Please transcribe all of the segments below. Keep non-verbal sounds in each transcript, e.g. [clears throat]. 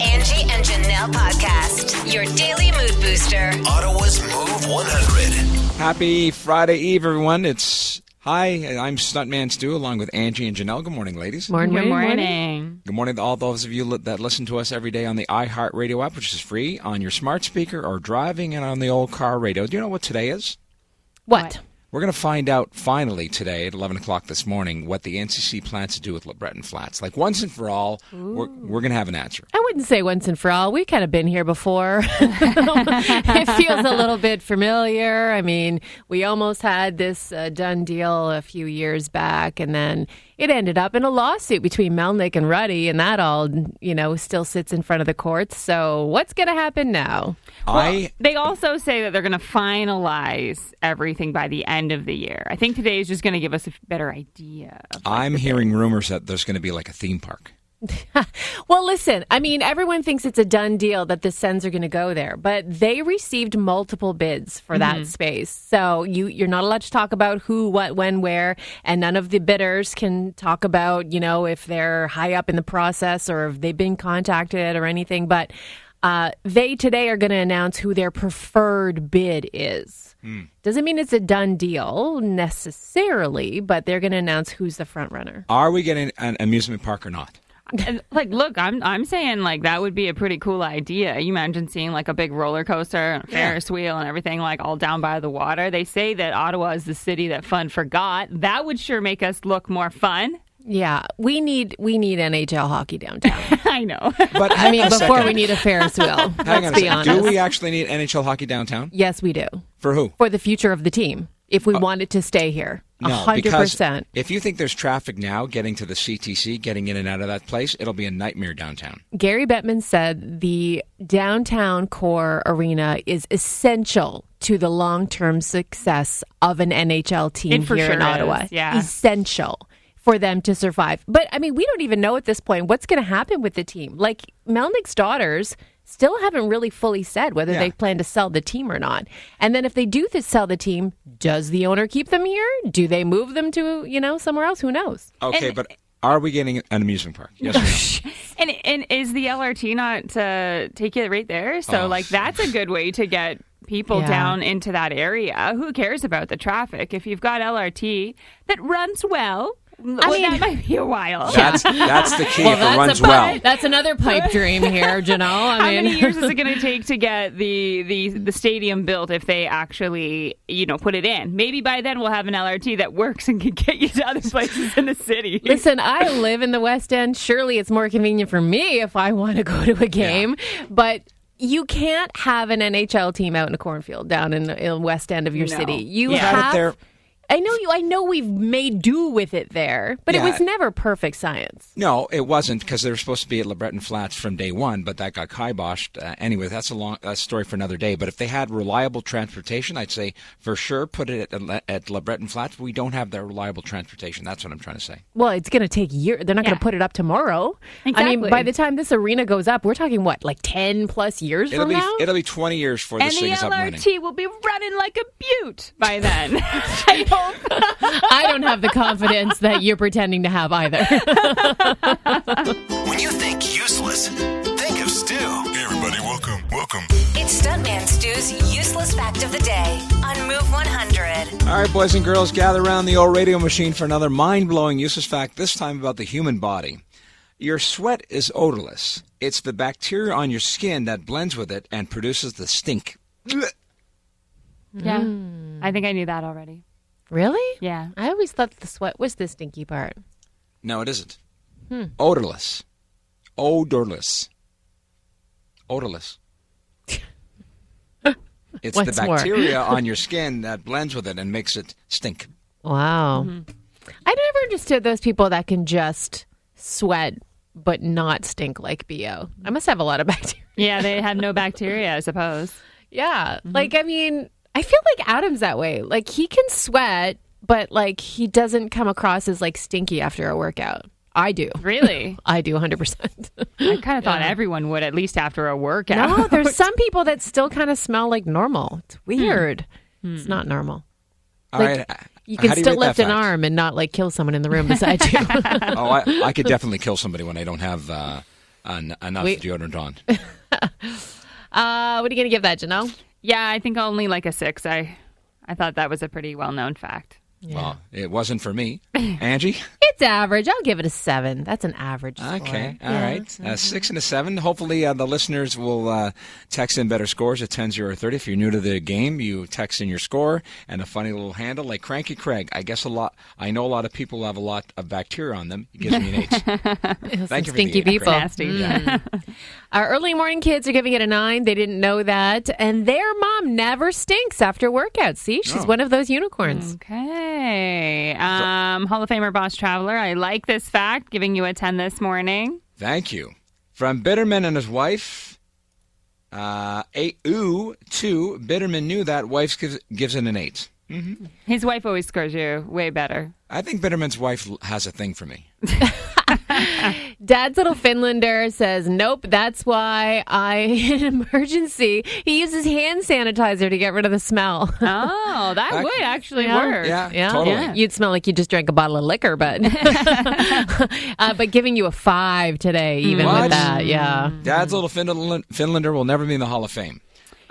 Angie and Janelle podcast, your daily mood booster. Ottawa's Move 100. Happy Friday Eve, everyone. It's hi. I'm Stuntman Stu, along with Angie and Janelle. Good morning, ladies. Morning, Good morning. morning. Good morning to all those of you that listen to us every day on the iHeartRadio app, which is free on your smart speaker or driving, and on the old car radio. Do you know what today is? What? We're going to find out finally today at 11 o'clock this morning what the NCC plans to do with LeBreton Flats. Like once and for all, we're, we're going to have an answer. I wouldn't say once and for all. We've kind of been here before. [laughs] it feels a little bit familiar. I mean, we almost had this uh, done deal a few years back, and then it ended up in a lawsuit between Melnyk and Ruddy, and that all, you know, still sits in front of the courts. So, what's going to happen now? I They also say that they're going to finalize everything by the end of the year. I think today is just going to give us a better idea. Of I'm hearing rumors that there's going to be like a theme park. Well, listen, I mean, everyone thinks it's a done deal that the Sens are going to go there, but they received multiple bids for that space. So you you're not allowed to talk about who, what, when, where, and none of the bidders can talk about, you know, if they're high up in the process or if they've been contacted or anything, but uh, they today are going to announce who their preferred bid is. Doesn't mean it's a done deal necessarily, but they're going to announce who's the front runner. Are we getting an amusement park or not? And, like, look, I'm I'm saying like that would be a pretty cool idea. You imagine seeing like a big roller coaster and a Ferris wheel and everything like all down by the water. They say that Ottawa is the city that fun forgot. That would sure make us look more fun. Yeah, we need we need NHL hockey downtown. [laughs] I know. But I mean, hang on a before second. we need a Ferris wheel. [laughs] Hang on Let's a be second. honest. Do we actually need NHL hockey downtown? yes, we do For who? for the future of the team. If we wanted to stay here, a Uh, No, hundred because percent. if you think there's traffic now getting to the CTC, getting in and out of that place, it'll be a nightmare downtown. Gary Bettman said the downtown core arena is essential to the long term success of an NHL team It for here in Ottawa. is, yeah. Essential for them to survive. But I mean, we don't even know at this point what's going to happen with the team. Like Melnyk's daughters still haven't really fully said whether Yeah. they plan to sell the team or not. And then if they do th- sell the team, does the owner keep them here? Do they move them to, you know, somewhere else? Who knows? Okay, but are we getting an amusement park? Yes or no? [laughs] And and is the LRT not to take it right there? So Oh. like that's a good way to get people Yeah. down into that area. Who cares about the traffic if you've got LRT that runs well? I mean- that might be a while. [laughs] That's that's the key if it runs a well. That's another pipe [laughs] dream here, Janelle. I How mean, many years is it [laughs] going to take to get the, the the stadium built if they actually you know put it in? Maybe by then we'll have an LRT that works and can get you to other places in the city. Listen, I live in the West End. Surely it's more convenient for me if I want to go to a game. But you can't have an NHL team out in a cornfield down in the West End of your No. city. You Yeah. Got it have. There. I know you. I know we've made do with it there, but Yeah. it was never perfect science. No, it wasn't because they were supposed to be at LeBreton Flats from day one, but that got kiboshed. Uh, anyway, that's a long uh, story for another day. But if they had reliable transportation, I'd say for sure put it at, Le- at LeBreton Flats. We don't have that reliable transportation. That's what I'm trying to say. Well, it's going to take years. They're not going to put it up tomorrow. I mean, by the time this arena goes up, we're talking what, like ten plus years It'll from be now? it'll be 20 years before and this the thing is up and running. LRT will be running like a butte by then. [laughs] [laughs] I hope. I don't have the confidence that you're pretending to have either. When you think useless, think of Stu. Hey everybody, welcome, welcome. It's Stuntman Stu's useless fact of the day on Move 100. All right, boys and girls, gather around the old radio machine for another mind blowing useless fact, this time about the human body. Your sweat is odorless. It's the bacteria on your skin that blends with it and produces the stink. Yeah, I think I knew that already. Really? Yeah. I always thought the sweat was the stinky part. No, it isn't. Hmm. Odorless. Odorless. Odorless. [laughs] It's the bacteria [laughs] on your skin that blends with it and makes it stink. Wow. Mm-hmm. I never understood those people that can just sweat but not stink like BO. I must have a lot of [laughs] bacteria. Yeah, they have no bacteria, I suppose. Yeah. Mm-hmm. Like, I mean, I feel like Adam's that way. Like, he can sweat, but like, he doesn't come across as like stinky after a workout. I do. Really? [laughs] I do 100%. I kind of thought everyone would at least after a workout. no, there's [laughs] some people that still kind of smell like normal. It's weird. Hmm. It's not normal. All Like, right. You can you still lift an fact? arm and not like kill someone in the room beside you. [laughs] oh, I, I could definitely kill somebody when I don't have uh, uh, n- enough We- deodorant on. Uh, what are you going to give that, Janelle? Yeah, I think only like a six. I I thought that was a pretty well known fact. Well, it wasn't for me. [laughs] Angie? It's average. I'll give it a seven. That's an average. score. Okay, all Yeah. right. Uh, six and a seven. Hopefully, uh, the listeners will uh, text in better scores at 10 0 30. If you're new to the game, you text in your score and a funny little handle like Cranky Craig. I guess a lot, I know a lot of people have a lot of bacteria on them. It gives me an [laughs] eight. Thank you for stinky the people. Nasty. Yeah. Our early morning kids are giving it a nine. They didn't know that. And their mom never stinks after workouts. See, she's Oh. one of those unicorns. Okay. Um, Hall of Famer Boss I like this fact. Giving you a ten this morning. Thank you. From Bitterman and his wife, uh, eight, ooh, two. Bitterman knew that. Wife gives, gives it an eight. His wife always scores you way better. I think Bitterman's wife has a thing for me. [laughs] Dad's little Finlander says, Nope, that's why I, [laughs] in emergency, he uses hand sanitizer to get rid of the smell. Oh, that Ac- [laughs] would actually Yeah. work. Yeah, Yeah, totally. yeah. You'd smell like you just drank a bottle of liquor, but uh, but giving you a five today, even What? with that, yeah. Dad's little Finland, Finlander will never be in the Hall of Fame.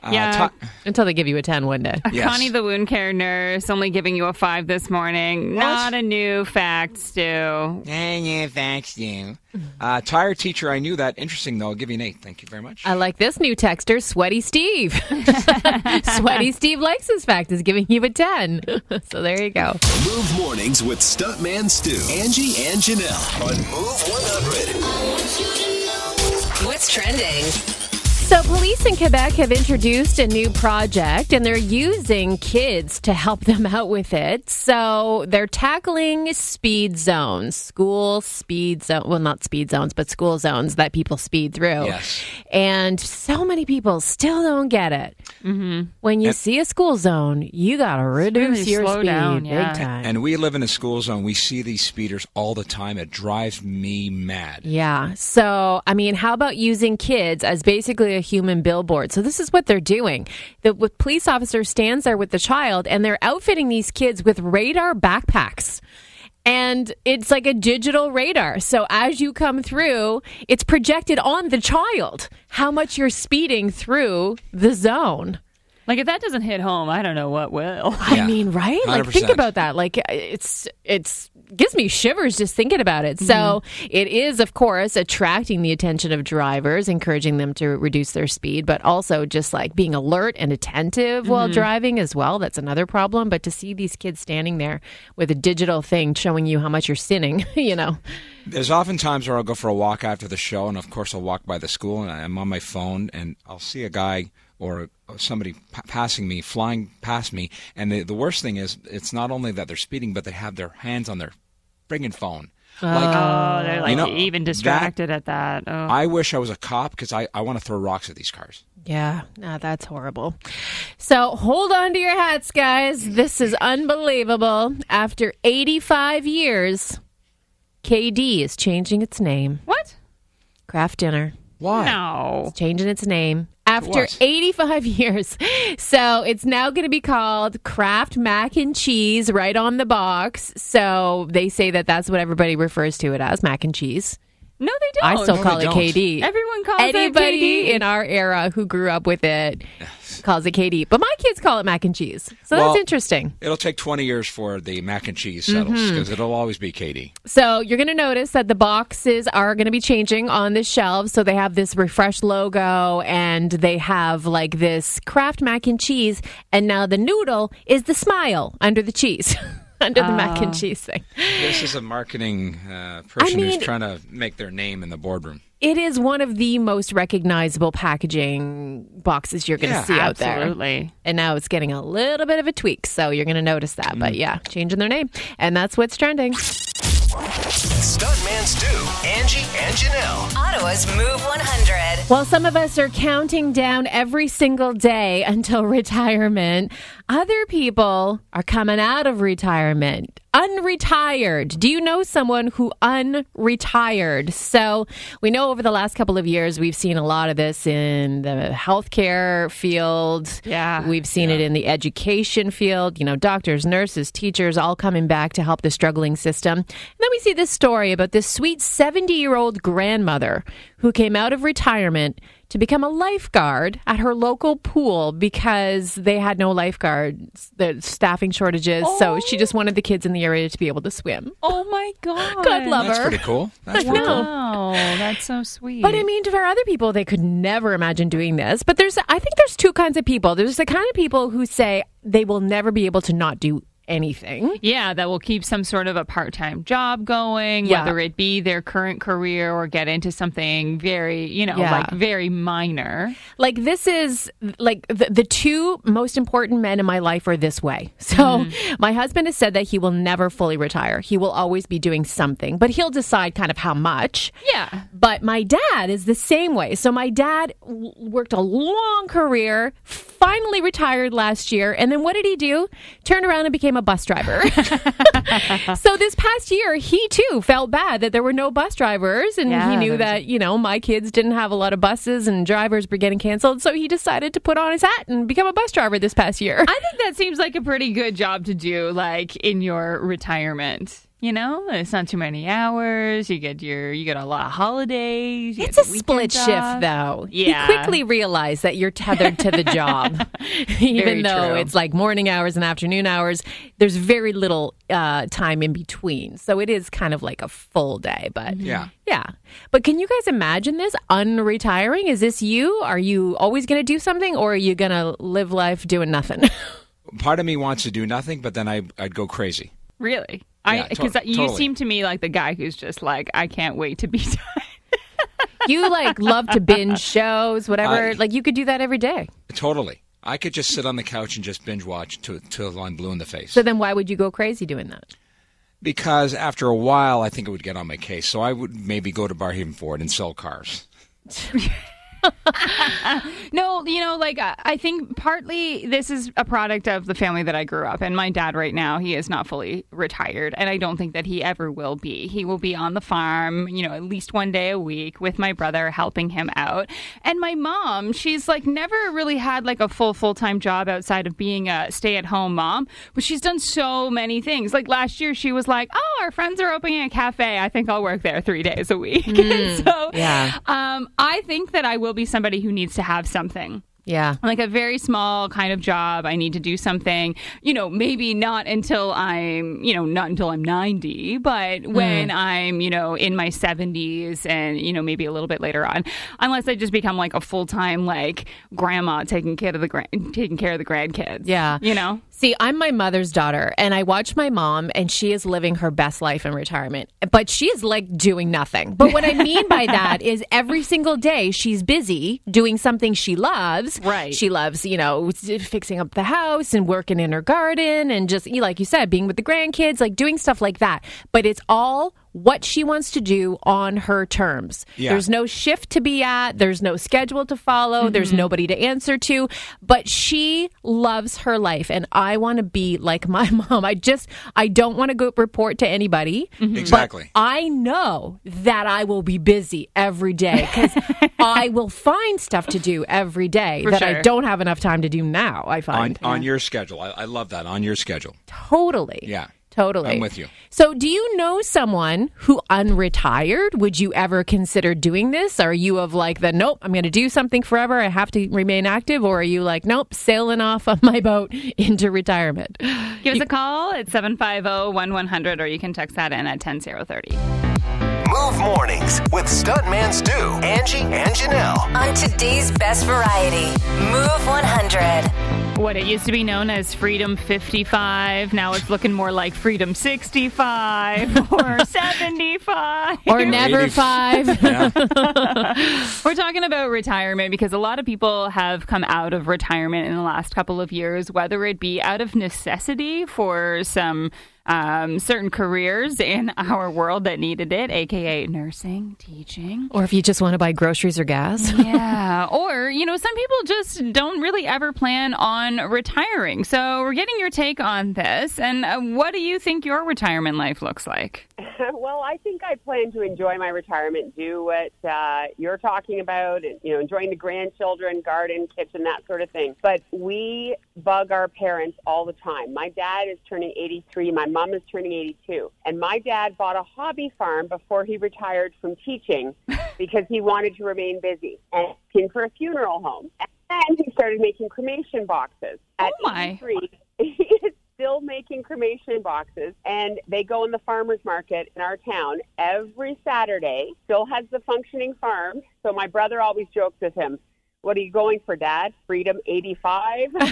Uh, Yeah. Ti- Until they give you a ten one day. yes. Connie, the wound care nurse, only giving you a five this morning. Not a new fact, Stu. Yeah, yeah, thanks, you. Uh, tire teacher, I knew that. Interesting, though. I'll give you an eight. Thank you very much. I like this new texter, Sweaty Steve. [laughs] Sweaty Steve likes this fact, is giving you a 10. [laughs] so there you go. Move mornings with Stuntman Stu, Angie, and Janelle on Move 100. What's trending? So, police in Quebec have introduced a new project and they're using kids to help them [laughs] out with it. So, they're tackling speed zones, school speed zone, well, not speed zones, but school zones that people speed through. Yes. And so many people still don't get it. Mm-hmm. When you see a school zone, you got to reduce really your slow speed down, yeah. big time. And we live in a school zone. We see these speeders all the time. It drives me mad. Yeah. So, I mean, how about using kids as basically a human billboard? So, this is what they're doing. The with police officer stands there with the child, and they're outfitting these kids with radar backpacks. And it's like a digital radar. So as you come through, it's projected on the child how much you're speeding through the zone. Like, if that doesn't hit home, I don't know what will. I mean, right? Like think about that. Like it's it's gives me shivers just thinking about it. So mm-hmm. it is, of course, attracting the attention of drivers, encouraging them to reduce their speed, but also just like being alert and attentive while mm-hmm. driving as well. That's another problem. But to see these kids standing there with a digital thing showing you how much you're sinning, [laughs] you know. There's often times where I'll go for a walk after the show, and of course, I'll walk by the school, and I'm on my phone, and I'll see a guy or somebody p- passing me, flying past me. And the, the worst thing is, it's not only that they're speeding, but they have their hands on their friggin' phone. Like, Oh, they're like know, even that- distracted at that. Oh. I wish I was a cop because I, I want to throw rocks at these cars. Yeah, no, that's horrible. So hold on to your hats, guys. This is unbelievable. After 85 years, KD is changing its name. what? Kraft Dinner. Why? No. Changing its name after what? 85 [laughs] years. So it's now going to be called Kraft Mac and Cheese right on the box. So they say that that's what everybody refers to it as mac and cheese. No, they don't. I still No, call it don't. KD. Everyone calls Anybody it KD. in our era who grew up with it calls it KD. But my kids call it mac and cheese. So Well- that's interesting. It'll take 20 years for the mac and cheese settles Mm-hmm. because it'll always be KD. So you're going to notice that the boxes are going to be changing on the shelves. So they have this refresh logo and they have like this Kraft mac and cheese. And now the noodle is the smile under the cheese, [laughs] [laughs] under the mac and cheese thing. This is a marketing uh, person mean- who's trying to make their name in the boardroom. It is one of the most recognizable packaging boxes you're going to Yeah, see out there. Absolutely. And now it's getting a little bit of a tweak. So you're going to notice that. But yeah, changing their name. And that's what's trending. Stuntman Stu, Angie, and Janelle. Ottawa's Move 100. While some of us are counting down every single day until retirement, Other people are coming out of retirement, unretired. Do you know someone who unretired? So we know over the last couple of years, we've seen a lot of this in the healthcare field. Yeah. We've seen it in the education field, you know, doctors, nurses, teachers, all coming back to help the struggling system. And then we see this story about this sweet 70 year old grandmother who came out of retirement to become a lifeguard at her local pool because they had no lifeguards, the staffing shortages. So she just wanted the kids in the area to be able to swim. Oh my [laughs] god. God love That's her. pretty cool. That's pretty know. cool. Wow, that's so sweet. But I mean, for other people, they could never imagine doing this. But there's, I think there's two kinds of people. There's the kind of people who say they will never be able to not do anything. Yeah, that will keep some sort of a part time job going, Yeah. whether it be their current career or get into something very, you know, Yeah. like very minor. Like this is like the, the two most important men in my life are this way. [laughs] So mm-hmm. my husband has said that he will never fully retire. He will always be doing something, but he'll decide kind of how much. Yeah. But my dad is the same way. So my dad w- worked a long career, finally retired last year, and then what did he do? Turned around and became a bus driver. [laughs] so this past year, he too felt bad that there were no bus drivers, and Yeah, he knew that you know my kids didn't have a lot of buses and drivers were getting canceled. So he decided to put on his hat and become a bus driver this past year. I think that seems like a pretty good job to do, like in your retirement. You know, it's not too many hours. You get your, you get a lot of holidays. It's a split weekends shift, off. though. Yeah. He quickly realize that you're tethered to the job. [laughs] Even Very though true. it's like morning hours and afternoon hours, there's very little uh, time in between. So it is kind of like a full day. But Yeah. yeah. But can you guys imagine this? Unretiring? Is this you? Are you always going to do something or are you going to live life doing nothing? [laughs] Part of me wants to do nothing, but then I, I'd go crazy. Really? Yeah, to- because you totally. seem to me like the guy who's just like, I can't wait to be [laughs] done. you like love to binge shows, whatever. I- like you could do that every day. Totally. I could just sit on the couch and just binge watch till, till I'm blue in the face. So then why would you go crazy doing that? because after a while, I think it would get on my case. So I would maybe go to Barrhaven Ford and sell cars. [laughs] [laughs] No, you know, like I think partly this is a product of the family that I grew up in. My dad, right now, he is not fully retired, and I don't think that he ever will be. He will be on the farm, you know, at least one day a week with my brother, helping him out. And my mom, she's like never really had like a full full time job outside of being a stay at home mom, but she's done so many things. Like last year, she was like, "Oh, our friends are opening a cafe. I think I'll work there three days a week." [laughs] so, yeah. um, I think that I will be somebody who needs to have something Yeah. like a very small kind of job. I need to do something, you know, maybe not until I'm, you know, not until I'm 90, but mm. when I'm, you know, in my 70s and, you know, maybe a little bit later on, unless I just become like a full time, like grandma taking care of the grand, taking care of the grandkids. Yeah. You know? See, I'm my mother's daughter, and I watch my mom, and she is living her best life in retirement, but she is like doing nothing. But what I [laughs] mean by that is every single day she's busy doing something she loves. Right. She loves, you know, fixing up the house and working in her garden and just, like you said, being with the grandkids, like doing stuff like that. But it's all what she wants to do on her terms. Yeah. There's no shift to be at, there's no schedule to follow, there's mm-hmm. nobody to answer to, but she loves her life and I want to be like my [laughs] mom. I just I don't want to go report to anybody. Mm-hmm. Exactly. But I know that I will be busy every day cuz [laughs] I will find stuff to do every day For that I don't have enough time to do now, I on, find. on your schedule. I, I love that. On your schedule. Totally. Yeah. Totally. I'm with you. So, do you know someone who unretired? Would you ever consider doing this? Are you of like the nope, I'm going to do something forever, I have to remain active? Or are you like, nope, sailing off on my boat [laughs] into retirement? Give us a call at 750 1100 or you can text that in at 10030. Move mornings with Stuntman Stu, Angie, and Janelle. On today's best variety, Move 100. What it used to be known as Freedom 55, now it's looking more like Freedom 65 [laughs] or [laughs] 75. Or never 80. five? [laughs] We're talking about retirement because a lot of people have come out of retirement in the last couple of years, whether it be out of necessity for some um, certain careers in [laughs] our world that needed it, aka nursing, teaching. Or if you just want to buy groceries or gas. [laughs] yeah. Or, you know, some people just don't really ever plan on retiring. So we're getting your take on this. And uh, what do you think your retirement life looks like? [laughs] well, I think I plan to enjoy my retirement, do what uh, you're talking about, you know, enjoying the grandchildren, garden, kitchen, that sort of thing. But we bug our parents all the time. My dad is turning 83, my mom is turning 82, and my dad bought a hobby farm before he retired from teaching [laughs] because he wanted to remain busy and looking for a funeral home. And he started making cremation boxes. At Oh, my. 83, [laughs] he is still making cremation boxes, and they go in the farmers market in our town every Saturday. Still has the functioning farm. So my brother always jokes with him. What are you going for, Dad? Freedom 85? [laughs] but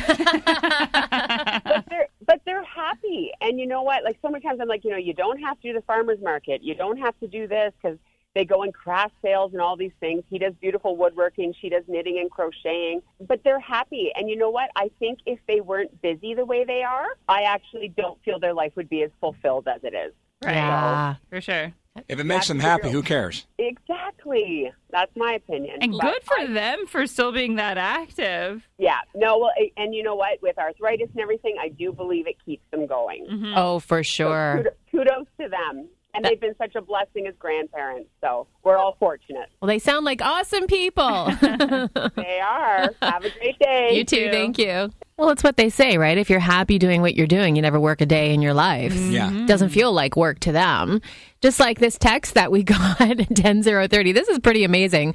they're but they're happy, and you know what? Like so many times, I'm like, you know, you don't have to do the farmers market. You don't have to do this because they go in craft sales and all these things. He does beautiful woodworking. She does knitting and crocheting. But they're happy, and you know what? I think if they weren't busy the way they are, I actually don't feel their life would be as fulfilled as it is. Right. Yeah. For sure. If it makes That's them happy, drill. who cares? Exactly. That's my opinion. And But good for I- them for still being that active. Yeah. No. Well, and you know what? With arthritis and everything, I do believe it keeps them going. Mm-hmm. Oh, for sure. kudo- kudos to them. And they've been such a blessing as grandparents. So we're all fortunate. Well, they sound like awesome people. [laughs] They are. Have a great day. you too. Thank you. Well, it's what they say, right? If you're happy doing what you're doing, you never work a day in your life. Yeah. Doesn't feel like work to them. Just like this text that we [laughs] got at 10030. This is pretty amazing.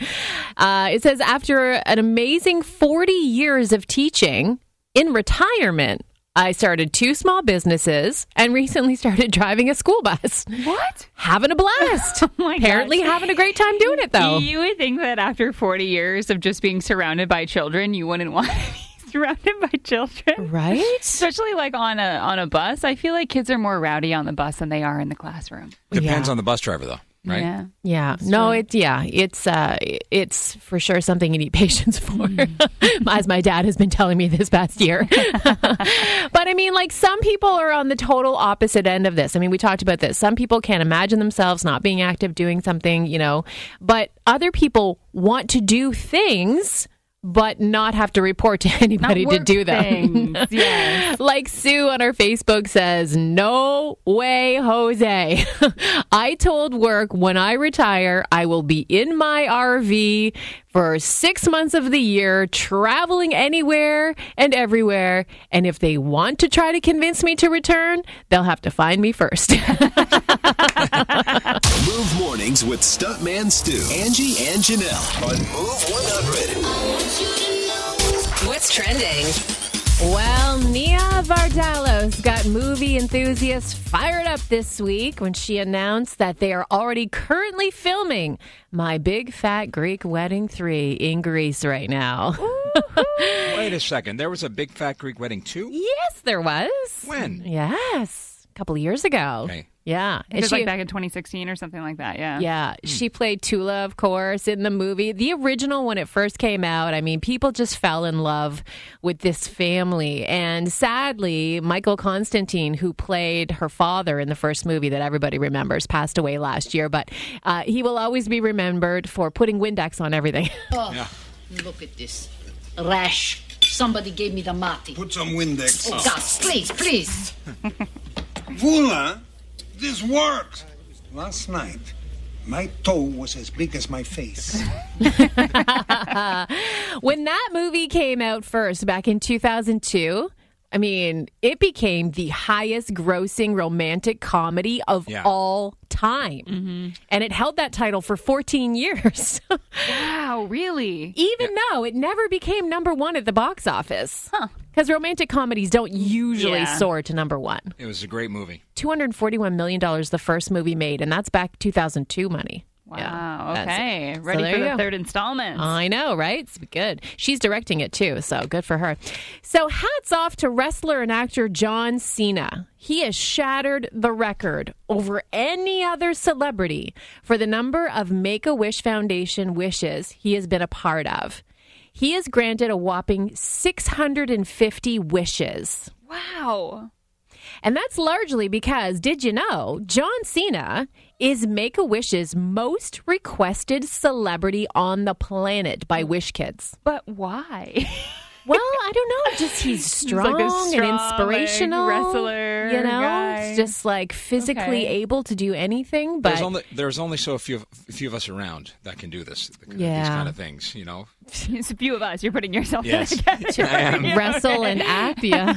Uh, it says, after an amazing 40 years of teaching in retirement, I started two small businesses and recently started driving a school bus. What? Having a blast. [laughs] Oh my Apparently, gosh. having a great time doing it, though. You would think that after 40 years of just being surrounded by children, you wouldn't want [laughs] to be surrounded by children. Right? Especially like on a on a bus. I feel like kids are more rowdy on the bus than they are in the classroom. Depends Yeah. on the bus driver, though, right? Yeah. Yeah. No, it's yeah, it's uh it's for sure something you need [laughs] patience for. [laughs] As my dad has been telling me this past year. [laughs] but I mean like some people are on the total opposite end of this. I mean, we talked about this. Some people can't imagine themselves not being active doing something, you know, but other people want to do things but not have to report to [laughs] anybody to do them. things, [laughs] yes. like Sue on our Facebook says, No way, Jose. [laughs] I told work when I retire, I will be in my RV for six months of the year, traveling anywhere and everywhere. And if they want to try to convince me to return, they'll have to find me first. Move mornings with Stuntman Stu, Angie, and Janelle on Move 100. What's trending? Well, Nia Vardalos got movie enthusiasts fired up this week when she announced that they are already currently filming My Big Fat Greek Wedding 3 in Greece right now. [laughs] Wait a second. There was a big fat Greek wedding too. yes, there was. When? Yes, a couple of years ago. Okay. Yeah. It was she- like back in 2016 or something like that. Yeah. Yeah, she played Tula, of course, in the movie. The original, when it first came out, I mean, people just fell in love with this family. And sadly, Michael Constantine, who played her father in the first movie that everybody remembers, passed away last year. But uh, he will always be remembered for putting Windex on everything. [laughs] Oh, Look at this. Rash. Somebody gave me the mati. Put some Windex. Oh, Gus, please, please. Voula, this works. Last night, my toe was as big as my face. [laughs] when that movie came out first back in 2002, I mean, it became the highest grossing romantic comedy of Yeah. all time. Mm-hmm. And it held that title for 14 years, [laughs] Wow, really? even though it never became number one at the box office. Because romantic comedies don't usually Yeah. soar to number one. It was a great movie. $241 million the first movie made, and that's back 2002 money. Wow. Yeah, okay. So Ready there for the go. third installment. I know, right? It's good. She's directing it too, so good for her. So, hats off to wrestler and actor John Cena. He has shattered the record over any other celebrity for the number of Make a Wish Foundation wishes he has been a part of. He has granted a whopping 650 wishes. wow. And that's largely because, did you know, John Cena is Make a Wish's most requested celebrity on the planet by mm. Wish Kids. But why? [laughs] Well, I don't know. Just he's [laughs] strong, like a strong, and like, inspirational wrestler You know, guy. just like physically Okay. able to do anything. But There's only there's only so few a few of us around that can do this. These Yeah. kind of things, you know. [laughs] it's a few of us. You're putting yourself Yes. in a category. [laughs] I am. [laughs] wrestle and act. Yeah.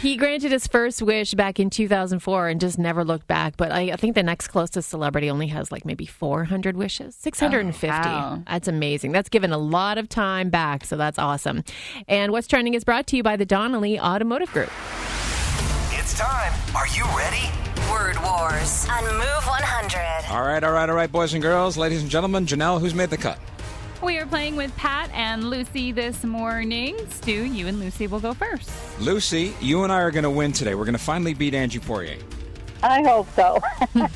he granted his first wish back in 2004 and just never looked back. But I, I think the next closest celebrity only has like maybe 400 wishes, 650. wow. That's amazing. That's given a lot of time back. So that's awesome. And what's trending is brought to you by the Donnelly Automotive Group. It's time. Are you ready? Word Wars on Move 100. All right, all right, all right, boys and girls, ladies and gentlemen. Janelle, who's made the cut? We are playing with Pat and Lucy this morning. Stu, you and Lucy will go first. Lucy, you and I are going to win today. We're going to finally beat Angie Poirier. I hope so. [laughs] All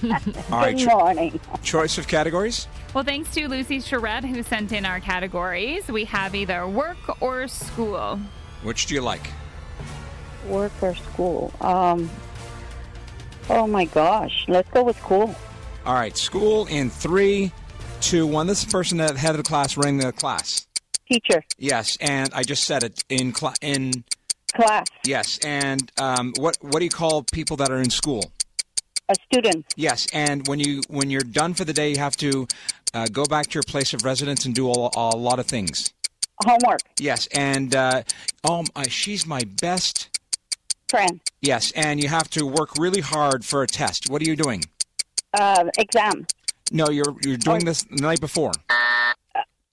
right, Good cho- morning. choice of categories. Well, thanks to Lucy Charette who sent in our categories. We have either work or school. Which do you like? Work or school? Um. Oh my gosh. Let's go with school. All right, school in three, two, one. This is the person that head of the class running the class. Teacher. Yes, and I just said it in cla- in Class. yes, and um, what what do you call people that are in school? A student. Yes, and when you when you're done for the day, you have to uh, go back to your place of residence and do a, a lot of things. Homework. Yes, and uh, oh, uh, she's my best. Friend. Yes, and you have to work really hard for a test. What are you doing? Uh, exam. No, you're you're doing this the night before. Uh,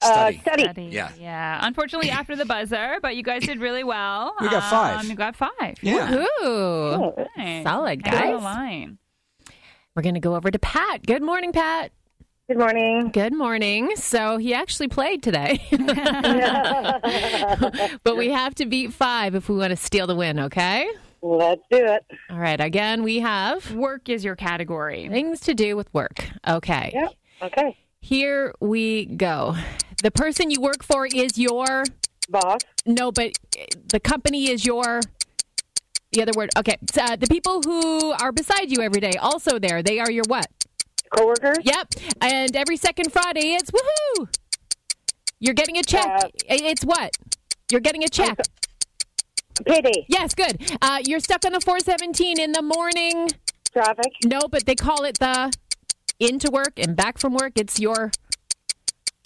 Study. study. Study. Yeah. Yeah. Unfortunately, [clears throat] after the buzzer, but you guys did really well. We got five. Um, you got five. Yeah. Ooh. Nice. Solid, End of guys. line. We're going to go over to Pat. Good morning, Pat. Good morning. Good morning. So he actually played today. [laughs] [laughs] but we have to beat five if we want to steal the win, okay? Let's do it. All right. Again, we have Work is your category. things to do with work. Okay. Yep. Okay. Here we go. The person you work for is your. Boss. No, but the company is your. The other word. Okay. Uh, the people who are beside you every day, also there, they are your what? Coworkers. Yep. And every second Friday, it's woohoo. You're getting a check. Uh, it's what? You're getting a check. Pity. Yes, good. Uh, you're stuck on the 417 in the morning. Traffic. No, but they call it the into work and back from work. It's your.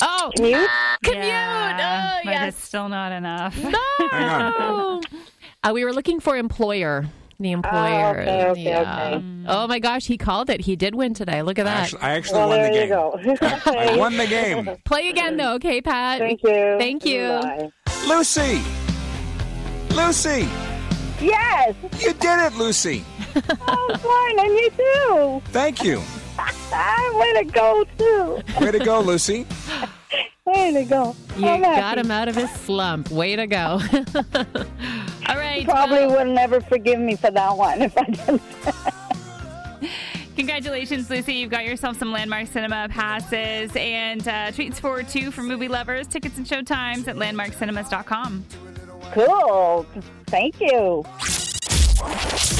Oh, Commute. commute. Yeah, oh, but yes. it's still not enough. Hang on. No. [laughs] Uh, we were looking for employer. The employer. okay, okay, yeah. okay. Oh my gosh, he called it. He did win today. Look at I that. actually, I actually Well, won the there you game. go. [laughs] [laughs] I won the game. Play again though, okay, Pat? Thank you. Thank you. Bye. Lucy. Lucy, Yes. you did it, Lucy. I'm fine, and you too. Thank you. Ah, [laughs] way to go too. Way to go, Lucy. Way to go. You I'm got happy. him out of his slump. Way to go. [laughs] All right. Probably well, would never forgive me for that one if I didn't. [laughs] congratulations, Lucy. You've got yourself some Landmark Cinema passes and uh, treats for two for movie lovers. Tickets and showtimes at landmarkcinemas.com. Cool. Thank you.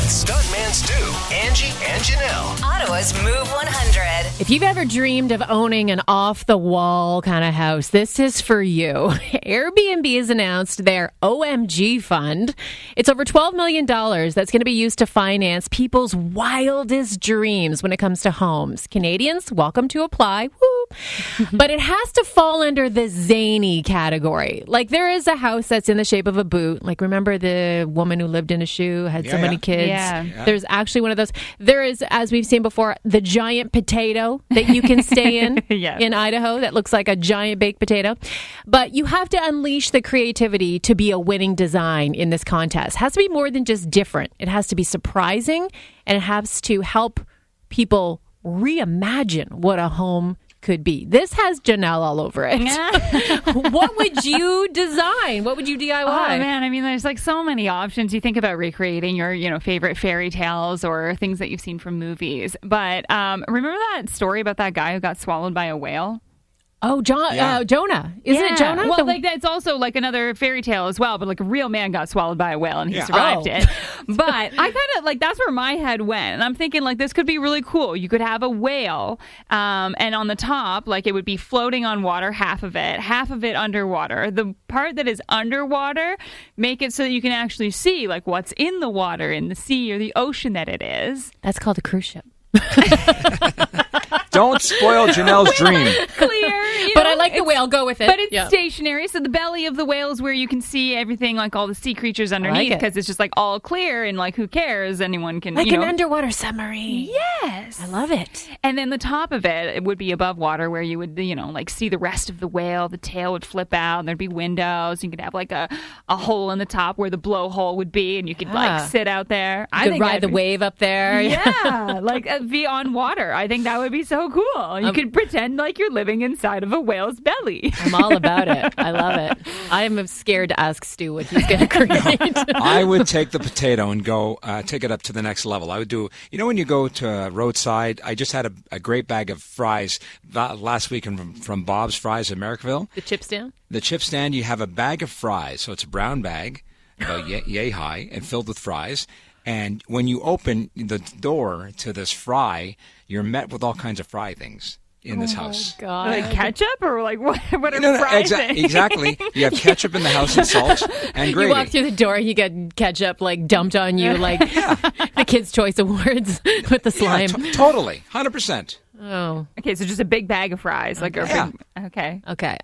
Stuntman Stu, Angie, and Janelle. Ottawa's Move 100. If you've ever dreamed of owning an off the wall kind of house, this is for you. [laughs] Airbnb has announced their OMG fund. It's over $12 million that's going to be used to finance people's wildest dreams when it comes to homes. Canadians, welcome to apply. Woo. [laughs] but it has to fall under the zany category. Like there is a house that's in the shape of a boot. Like remember the woman who lived in a shoe, had so many yeah. kids. Yeah. Yeah. There's actually one of those. There is, as we've seen before, the giant potato that you can stay in [laughs] Yes. in Idaho that looks like a giant baked potato. But you have to unleash the creativity to be a winning design in this contest. It has to be more than just different. It has to be surprising and it has to help people reimagine what a home could be. This has Janelle all over it. [laughs] what would you design? What would you DIY? Oh man, I mean, there's like so many options. You think about recreating your, you know, favorite fairy tales or things that you've seen from movies. But um, remember that story about that guy who got swallowed by a whale? Oh, John, Yeah. uh, Jonah. Isn't Yeah. it Jonah? Well, The- like that's also like another fairy tale as well, but like a real man got swallowed by a whale and he Yeah. survived Oh. it. [laughs] But I kind of like that's where my head went, and I'm thinking like this could be really cool. You could have a whale, um, and on the top, like it would be floating on water, half of it, half of it underwater. The part that is underwater, make it so that you can actually see like what's in the water, in the sea or the ocean that it is. That's called a cruise ship. [laughs] Don't spoil Janelle's dream. [laughs] Clear, But know? I like the It's- whale. Go with it. But it's Yeah. stationary, so the belly of the whale is where you can see everything, like all the sea creatures underneath, it. because it's just like all clear and like who cares? Anyone can, like you an underwater submarine. yes, I love it. And then the top of it, it would be above water, where you would, you know, like see the rest of the whale. The tail would flip out, and there'd be windows. You could have like a, a hole in the top where the blowhole would be, and you could Ah. like sit out there. You could ride that'd the be- wave up there. Yeah, [laughs] like uh, be on water. I think that would be so cool. You Um, could pretend like you're living inside of a whale's belly. I'm all about it. [laughs] I love it. I'm scared to ask Stu what he's going [laughs] to create. I would take the potato and go uh, take it up to the next level. I would do, you know, when you go to a roadside. I just had a, a great bag of fries last week from, from Bob's Fries in Merrickville. the chip stand? The chip stand, you have a bag of fries, so it's a brown bag, about yay, yay high, and filled with fries. And when you open the door to this fry, you're met with all kinds of fry things in this oh house. God. like ketchup or like what? [laughs] What are No, no, fry exa- things? exactly. You have [laughs] ketchup in the house and salt [laughs] and gravy. You walk through the door you get ketchup like dumped on you, like the Kids' Choice Awards with the Yeah, slime. totally, hundred percent. oh, Okay, so just a big bag of fries, like a big. Okay. okay.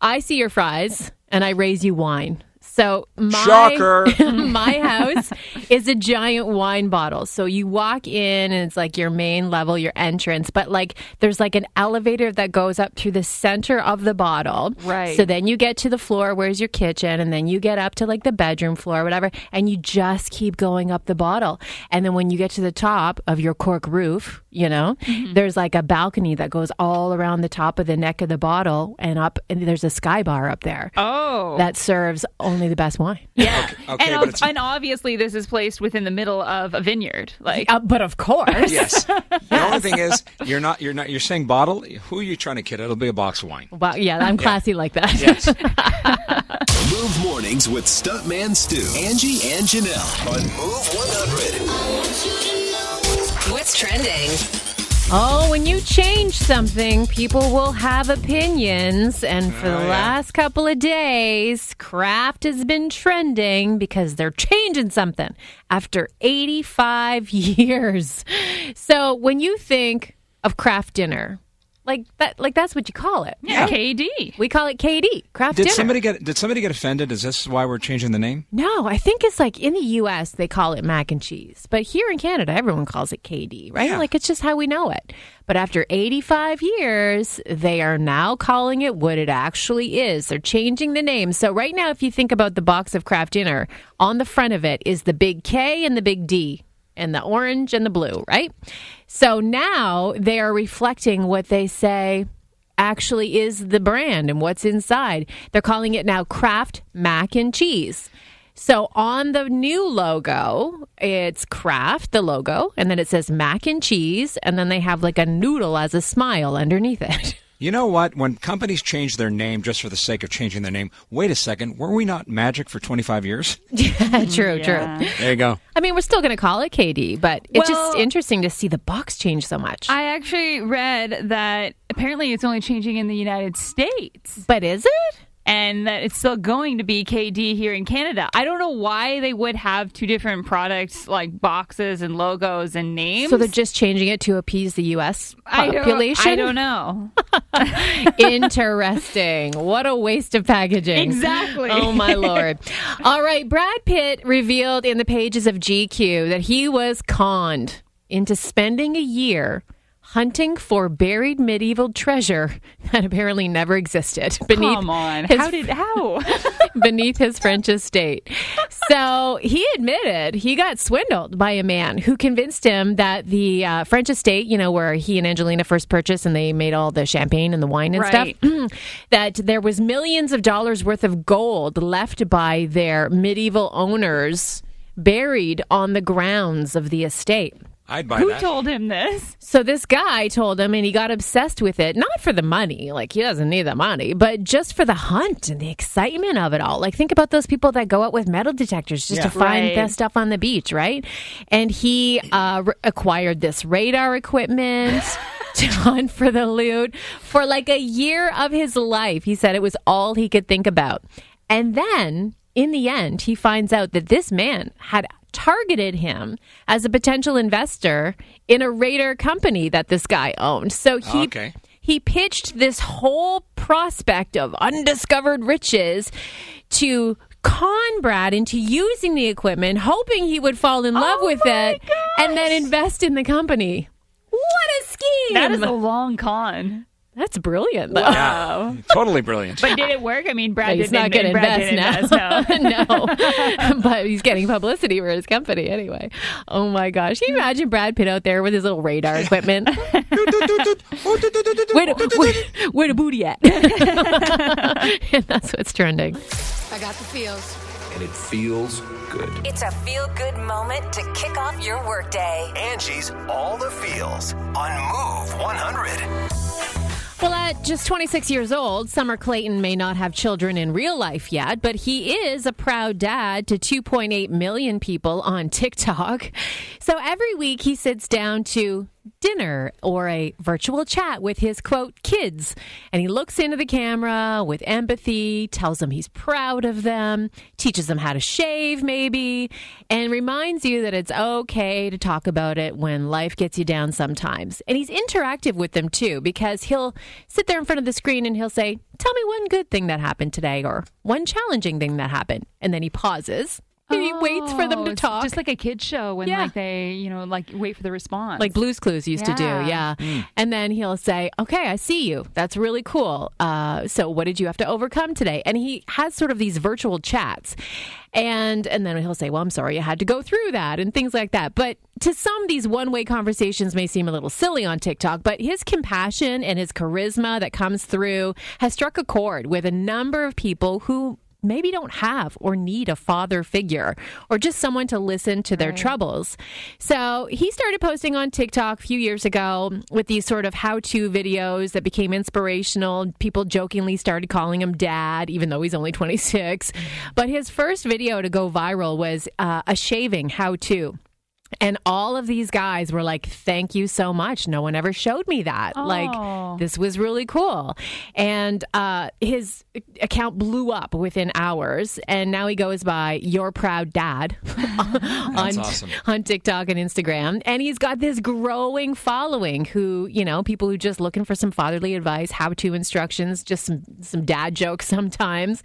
I see your fries and I raise you wine. So my Shocker. my house is a giant wine bottle. So you walk in and it's like your main level, your entrance, but like there's like an elevator that goes up through the center of the bottle. Right. So then you get to the floor, where's your kitchen, and then you get up to like the bedroom floor or whatever, and you just keep going up the bottle. And then when you get to the top of your cork roof, you know, mm-hmm. there's like a balcony that goes all around the top of the neck of the bottle and up and there's a sky bar up there Oh. that serves only the best wine. yeah. [laughs] okay, and, ob- and obviously, this is placed within the middle of a vineyard. Like, Uh, but of course. Yes. [laughs] The only thing is, you're not. You're not. You're saying bottle. Who are you trying to kid? It'll be a box of wine. Wow, yeah, I'm classy like that. Yes. [laughs] Move mornings with Stuntman Stu, Angie, and Janelle on Move 100. What's trending? Oh, when you change something, people will have opinions. And for the Oh, yeah. last couple of days, Kraft has been trending because they're changing something after 85 [laughs] years. So when you think of Kraft Dinner, like that, like that's what you call it. yeah, KD. We call it KD, Kraft Did dinner. somebody get? Did somebody get offended? Is this why we're changing the name? No, I think it's like in the U.S. they call it mac and cheese, but here in Canada everyone calls it KD, right? Yeah. Like it's just how we know it. But after 85 years, they are now calling it what it actually is. They're changing the name. So right now, if you think about the box of Kraft Dinner, on the front of it is the big K and the big D. And the orange and the blue, right? So now they are reflecting what they say actually is the brand and what's inside. They're calling it now Kraft Mac and Cheese. So on the new logo, it's Kraft, the logo, and then it says mac and cheese, and then they have like a noodle as a smile underneath it. [laughs] You know what? When companies change their name just for the sake of changing their name, wait a second. Were we not Magic for 25 years? [laughs] Mm, true, Yeah. true. There you go. I mean, we're still going to call it KD, but it's just interesting to see the box change so much. I actually read that apparently it's only changing in the United States but is it? And that it's still going to be KD here in Canada. I don't know why they would have two different products like boxes and logos and names. So they're just changing it to appease the U.S. I don't- population? I don't know. [laughs] [laughs] Interesting. What a waste of packaging. Exactly. Oh, my [laughs] Lord. All right. Brad Pitt revealed in the pages of GQ that he was conned into spending a year hunting for buried medieval treasure that apparently never existed [laughs] beneath Come on. his How did how? [laughs] beneath his French estate. So he admitted he got swindled by a man who convinced him that the uh, French estate, you know, where he and Angelina first purchased and they made all the champagne and the wine and Right. stuff, [clears throat] that there was millions of dollars worth of gold left by their medieval owners buried on the grounds of the estate. I'd buy Who that. told him this? So this guy told him, and he got obsessed with it, not for the money, like he doesn't need the money, but just for the hunt and the excitement of it all. Like think about those people that go out with metal detectors just Yeah. to find Right. the stuff on the beach, right? And he uh, r- acquired this radar equipment. [laughs] To hunt for the loot for like a year of his life. He said it was all he could think about. And then in the end, he finds out that this man had targeted him as a potential investor in a radar company that this guy owned. So he Okay. he pitched this whole prospect of undiscovered riches to con Brad into using the equipment, hoping he would fall in love Oh with my it and then invest in the company. What a scheme! That is a long con. That's brilliant, though. Yeah. [laughs] Totally brilliant. But did it work? I mean, Brad He's didn't not going to Brad invest now. invest, [laughs] [laughs] no. no, but he's getting publicity for his company anyway. Oh my gosh! Can you imagine Brad Pitt out there with his little radar equipment? where, the, where, where the booty at? and that's what's trending. I got the feels. And it feels good. It's a feel good moment to kick off your workday. Angie's All the Feels on Move 100. Well, at just 26 years old, Summer Clayton may not have children in real life yet, but he is a proud dad to 2.8 million people on TikTok. So every week he sits down to dinner or a virtual chat with his quote kids. And he looks into the camera with empathy tells them he's proud of them teaches them how to shave maybe and reminds you that it's okay to talk about it when life gets you down sometimes. And he's interactive with them too because he'll sit there in front of the screen and he'll say tell me one good thing that happened today or one challenging thing that happened and then he pauses and he waits for them Oh, to talk Just like a kid show when Yeah. like they, you know, like wait for the response. like Blues Clues used to do, Yeah. yeah. And then he'll say, "Okay, I see you. That's really cool. Uh, so, what did you have to overcome today?" And he has sort of these virtual chats, and and then he'll say, "Well, I'm sorry, I had to go through that," and things like that. But to some, these one-way conversations may seem a little silly on TikTok, but his compassion and his charisma that comes through has struck a chord with a number of people who maybe don't have or need a father figure or just someone to listen to their troubles. So he started posting on TikTok a few years ago with these sort of how to videos that became inspirational. People jokingly started calling him dad, even though he's only 26. But his first video to go viral was uh, a shaving how to. And all of these guys were like, thank you so much. No one ever showed me that. Oh. Like, this was really cool. And uh, his account blew up within hours. And now he goes by Your Proud Dad [laughs] on, awesome. on TikTok and Instagram. And he's got this growing following who, you know, people who just looking for some fatherly advice, how to instructions, just some, some dad jokes [laughs] sometimes.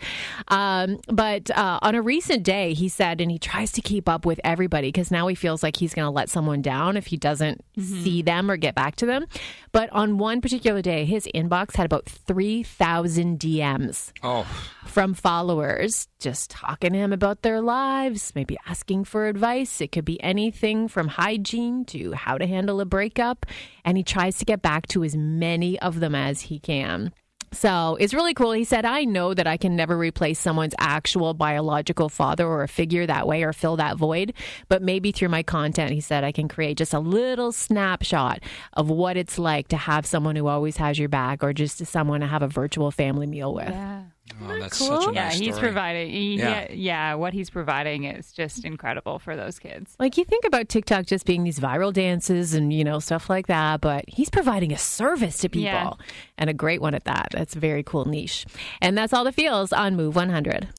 Um, but uh, on a recent day, he said, and he tries to keep up with everybody because now he feels like he's going to let someone down if he doesn't mm-hmm. see them or get back to them. But on one particular day, his inbox had about 3,000 DMs Oh, from followers just talking to him about their lives, maybe asking for advice. It could be anything from hygiene to how to handle a breakup. And he tries to get back to as many of them as he can. So it's really cool. He said, I know that I can never replace someone's actual biological father or a figure that way or fill that void. But maybe through my content, he said, I can create just a little snapshot of what it's like to have someone who always has your back or just someone to have a virtual family meal with. yeah. Oh that's such a Yeah, nice he's story. providing. He, Yeah. yeah. yeah, what he's providing is just incredible for those kids. Like you think about TikTok just being these viral dances and you know stuff like that, but he's providing a service to people Yeah. and a great one at that. That's a very cool niche. And that's all the feels on Move 100.